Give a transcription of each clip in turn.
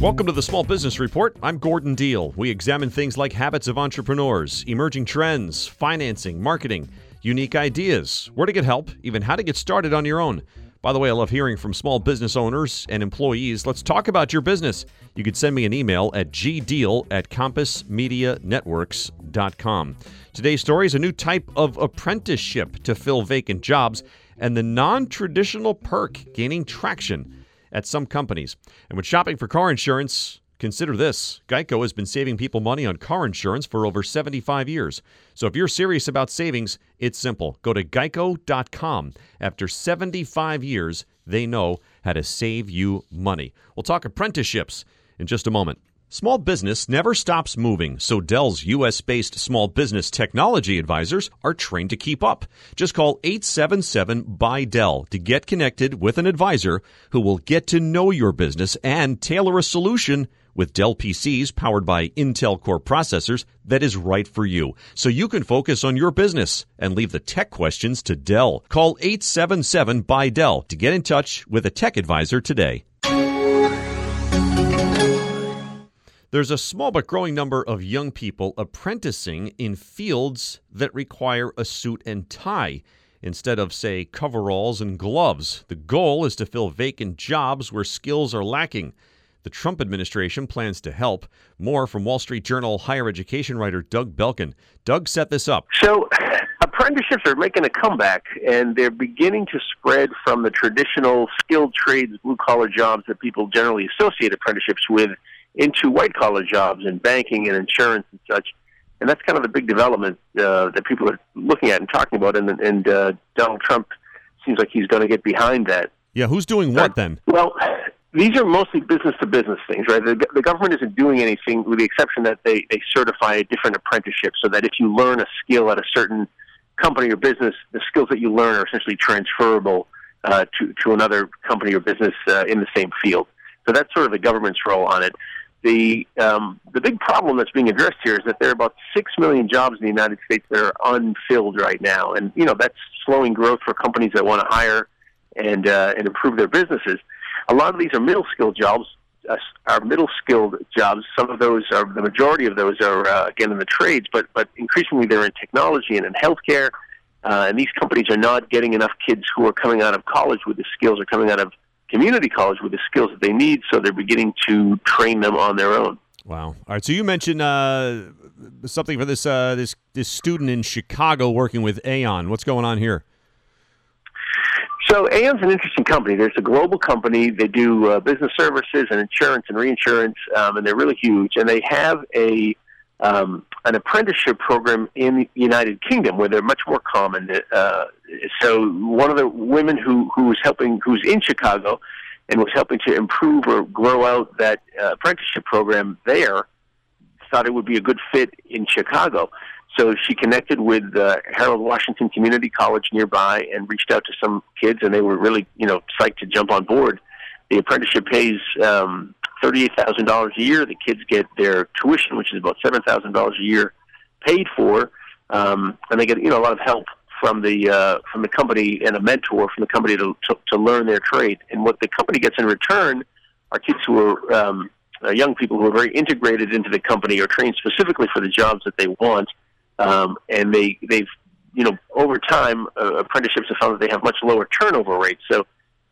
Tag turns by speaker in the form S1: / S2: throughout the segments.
S1: Welcome to the Small Business Report. I'm Gordon Deal. We examine things like habits of entrepreneurs, emerging trends, financing, marketing, unique ideas, where to get help, even how to get started on your own. By the way, I love hearing from small business owners and employees. Let's talk about your business. You can send me an email at gdeal at compassmedianetworks.com. Today's story is a new type of apprenticeship to fill vacant jobs and the non traditional perk gaining traction at some companies. And when shopping for car insurance, consider this Geico has been saving people money on car insurance for over 75 years. So if you're serious about savings, it's simple. Go to geico.com. After 75 years, they know how to save you money. We'll talk apprenticeships in just a moment. Small business never stops moving, so Dell's US based small business technology advisors are trained to keep up. Just call 877 by Dell to get connected with an advisor who will get to know your business and tailor a solution with Dell PCs powered by Intel Core processors that is right for you. So you can focus on your business and leave the tech questions to Dell. Call 877 by Dell to get in touch with a tech advisor today. There's a small but growing number of young people apprenticing in fields that require a suit and tie instead of, say, coveralls and gloves. The goal is to fill vacant jobs where skills are lacking. The Trump administration plans to help. More from Wall Street Journal higher education writer Doug Belkin. Doug set this up.
S2: So, apprenticeships are making a comeback, and they're beginning to spread from the traditional skilled trades, blue collar jobs that people generally associate apprenticeships with into white collar jobs in banking and insurance and such. And that's kind of the big development uh, that people are looking at and talking about. And, and uh, Donald Trump seems like he's going to get behind that.
S1: Yeah, who's doing what then?
S2: Well, these are mostly business to business things, right? The, the government isn't doing anything with the exception that they, they certify a different apprenticeship so that if you learn a skill at a certain company or business, the skills that you learn are essentially transferable uh, to, to another company or business uh, in the same field. So that's sort of the government's role on it the um, the big problem that's being addressed here is that there are about six million jobs in the United States that are unfilled right now, and you know that's slowing growth for companies that want to hire and uh, and improve their businesses. A lot of these are middle skilled jobs. Uh, are middle skilled jobs. Some of those are the majority of those are uh, again in the trades, but but increasingly they're in technology and in healthcare. Uh, and these companies are not getting enough kids who are coming out of college with the skills or coming out of community college with the skills that they need, so they're beginning to train them on their own.
S1: Wow. All right. So you mentioned uh, something for this uh, this this student in Chicago working with Aon. What's going on here?
S2: So Aon's an interesting company. There's a global company. They do uh, business services and insurance and reinsurance, um, and they're really huge. And they have a um, an apprenticeship program in the United Kingdom where they're much more common. Uh, so one of the women who who was helping, who's in Chicago, and was helping to improve or grow out that uh, apprenticeship program there, thought it would be a good fit in Chicago. So she connected with uh, Harold Washington Community College nearby and reached out to some kids, and they were really, you know, psyched to jump on board. The apprenticeship pays um, thirty-eight thousand dollars a year. The kids get their tuition, which is about seven thousand dollars a year, paid for, um, and they get you know a lot of help from the uh, from the company and a mentor from the company to, to to learn their trade. And what the company gets in return are kids who are um, uh, young people who are very integrated into the company or trained specifically for the jobs that they want, um, and they they've you know over time uh, apprenticeships have found that they have much lower turnover rates. So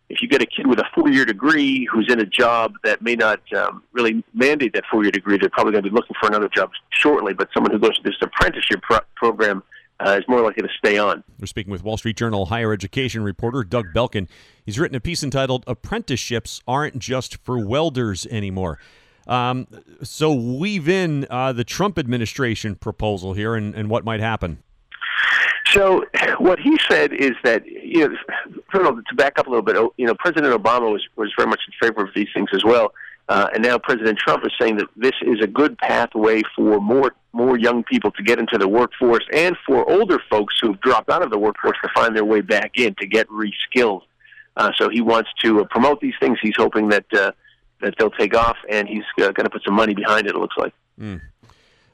S2: if you get a kid with a four-year degree who's in a job that may not um, really mandate that four-year degree, they're probably going to be looking for another job shortly. But someone who goes to this apprenticeship pro- program uh, is more likely to stay on.
S1: We're speaking with Wall Street Journal higher education reporter Doug Belkin. He's written a piece entitled "Apprenticeships Aren't Just for Welders Anymore." Um, so weave in uh, the Trump administration proposal here and, and what might happen.
S2: So what he said is that you know, to back up a little bit, you know, President Obama was was very much in favor of these things as well, uh, and now President Trump is saying that this is a good pathway for more more young people to get into the workforce, and for older folks who've dropped out of the workforce to find their way back in to get reskilled. Uh, so he wants to uh, promote these things. He's hoping that uh, that they'll take off, and he's uh, going to put some money behind it. It looks like.
S1: Mm.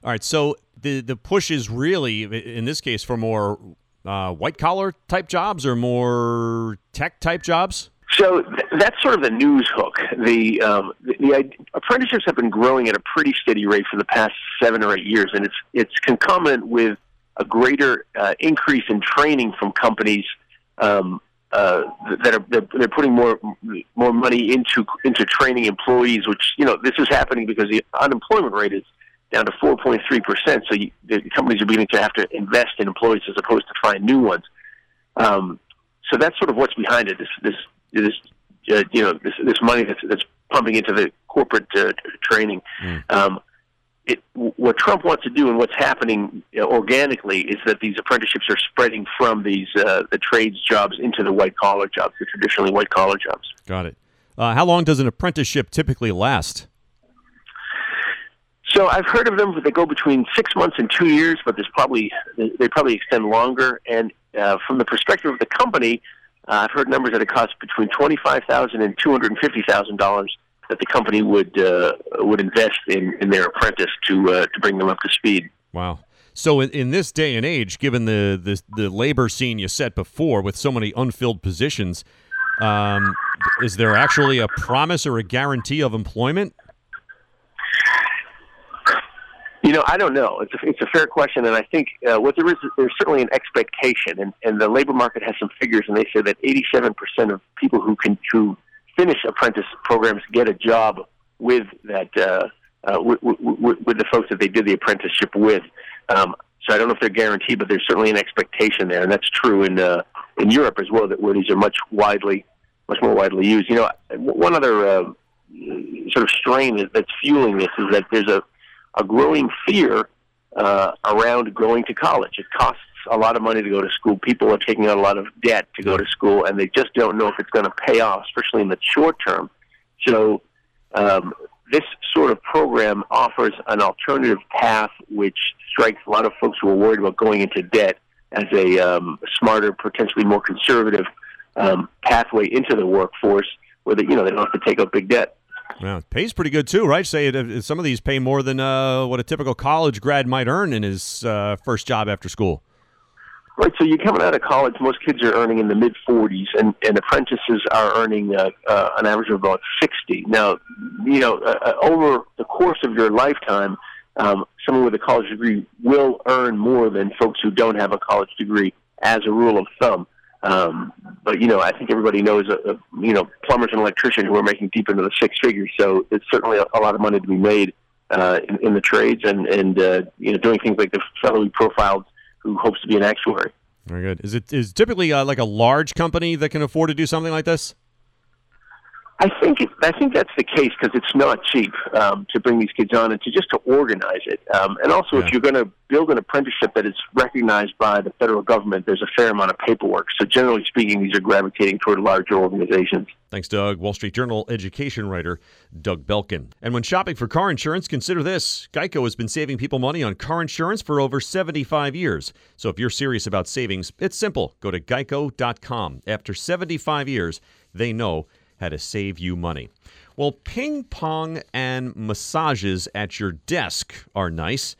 S1: All right, so the the push is really in this case for more uh, white collar type jobs or more tech type jobs.
S2: So th- that's sort of the news hook. The, um, the, the apprenticeships have been growing at a pretty steady rate for the past seven or eight years, and it's it's concomitant with a greater uh, increase in training from companies um, uh, that are they're, they're putting more more money into into training employees. Which you know this is happening because the unemployment rate is down to 4.3 percent. So you, the companies are beginning to have to invest in employees as opposed to find new ones. Um, so that's sort of what's behind it. This this this uh, you know this this money that's that's pumping into the corporate uh, training. Mm. Um, it, what Trump wants to do and what's happening organically is that these apprenticeships are spreading from these uh, the trades jobs into the white collar jobs, the traditionally white collar jobs.
S1: Got it. Uh, how long does an apprenticeship typically last?
S2: So I've heard of them. They go between six months and two years, but there's probably they probably extend longer. And uh, from the perspective of the company, uh, I've heard numbers that it costs between twenty-five thousand and two hundred and fifty thousand dollars that the company would uh, would invest in, in their apprentice to uh, to bring them up to speed.
S1: Wow. So in, in this day and age, given the, the the labor scene you set before with so many unfilled positions, um, is there actually a promise or a guarantee of employment?
S2: You know, I don't know. It's a, it's a fair question, and I think uh, what there is, there's certainly an expectation, and, and the labor market has some figures, and they say that 87% of people who can who finish apprentice programs get a job with that uh, uh, with, with, with the folks that they did the apprenticeship with. Um, so I don't know if they're guaranteed, but there's certainly an expectation there, and that's true in uh, in Europe as well. That these are much widely, much more widely used. You know, one other uh, sort of strain that's fueling this is that there's a a growing fear uh, around going to college. It costs a lot of money to go to school. People are taking out a lot of debt to go to school, and they just don't know if it's going to pay off, especially in the short term. So, um, this sort of program offers an alternative path which strikes a lot of folks who are worried about going into debt as a um, smarter, potentially more conservative um, pathway into the workforce, where they, you know they don't have to take out big debt.
S1: Yeah, it pays pretty good too, right? Say it, some of these pay more than uh, what a typical college grad might earn in his uh, first job after school.
S2: Right. So you're coming out of college. Most kids are earning in the mid 40s, and, and apprentices are earning uh, uh, an average of about 60. Now, you know, uh, uh, over the course of your lifetime, um, someone with a college degree will earn more than folks who don't have a college degree, as a rule of thumb. Um, but you know, I think everybody knows, uh, uh, you know, plumbers and electricians who are making deep into the six figures. So it's certainly a, a lot of money to be made uh, in, in the trades, and and uh, you know, doing things like the federally profiled who hopes to be an actuary.
S1: Very good. Is it is typically uh, like a large company that can afford to do something like this?
S2: I think it, I think that's the case because it's not cheap um, to bring these kids on and to just to organize it. Um, and also, yeah. if you're going to build an apprenticeship that is recognized by the federal government, there's a fair amount of paperwork. So, generally speaking, these are gravitating toward larger organizations.
S1: Thanks, Doug. Wall Street Journal education writer Doug Belkin. And when shopping for car insurance, consider this: Geico has been saving people money on car insurance for over 75 years. So, if you're serious about savings, it's simple. Go to geico.com. After 75 years, they know how to save you money. Well, ping pong and massages at your desk are nice,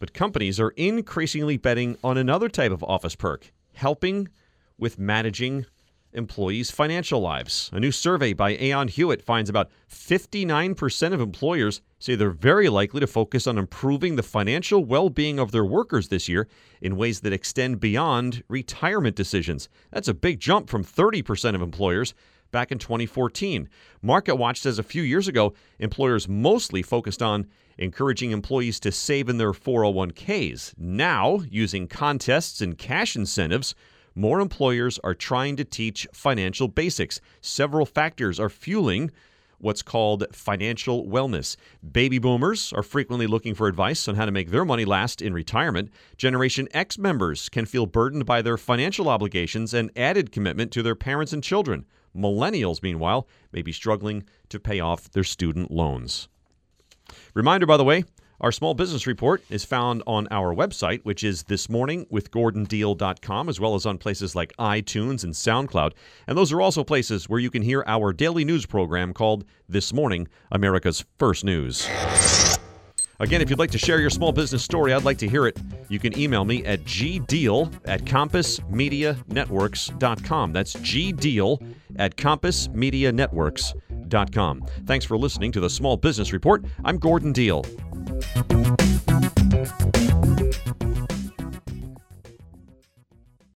S1: but companies are increasingly betting on another type of office perk helping with managing employees' financial lives. A new survey by Aon Hewitt finds about 59% of employers say they're very likely to focus on improving the financial well being of their workers this year in ways that extend beyond retirement decisions. That's a big jump from 30% of employers back in 2014. MarketWatch says a few years ago, employers mostly focused on encouraging employees to save in their 401ks. Now, using contests and cash incentives, more employers are trying to teach financial basics. Several factors are fueling what's called financial wellness. Baby boomers are frequently looking for advice on how to make their money last in retirement. Generation X members can feel burdened by their financial obligations and added commitment to their parents and children. Millennials, meanwhile, may be struggling to pay off their student loans. Reminder, by the way, our small business report is found on our website, which is thismorningwithgordondeal.com, as well as on places like iTunes and SoundCloud. And those are also places where you can hear our daily news program called This Morning, America's First News. Again, if you'd like to share your small business story, I'd like to hear it. You can email me at gdeal at compassmedianetworks.com. That's gdeal at compassmedianetworks.com. Thanks for listening to the Small Business Report. I'm Gordon Deal.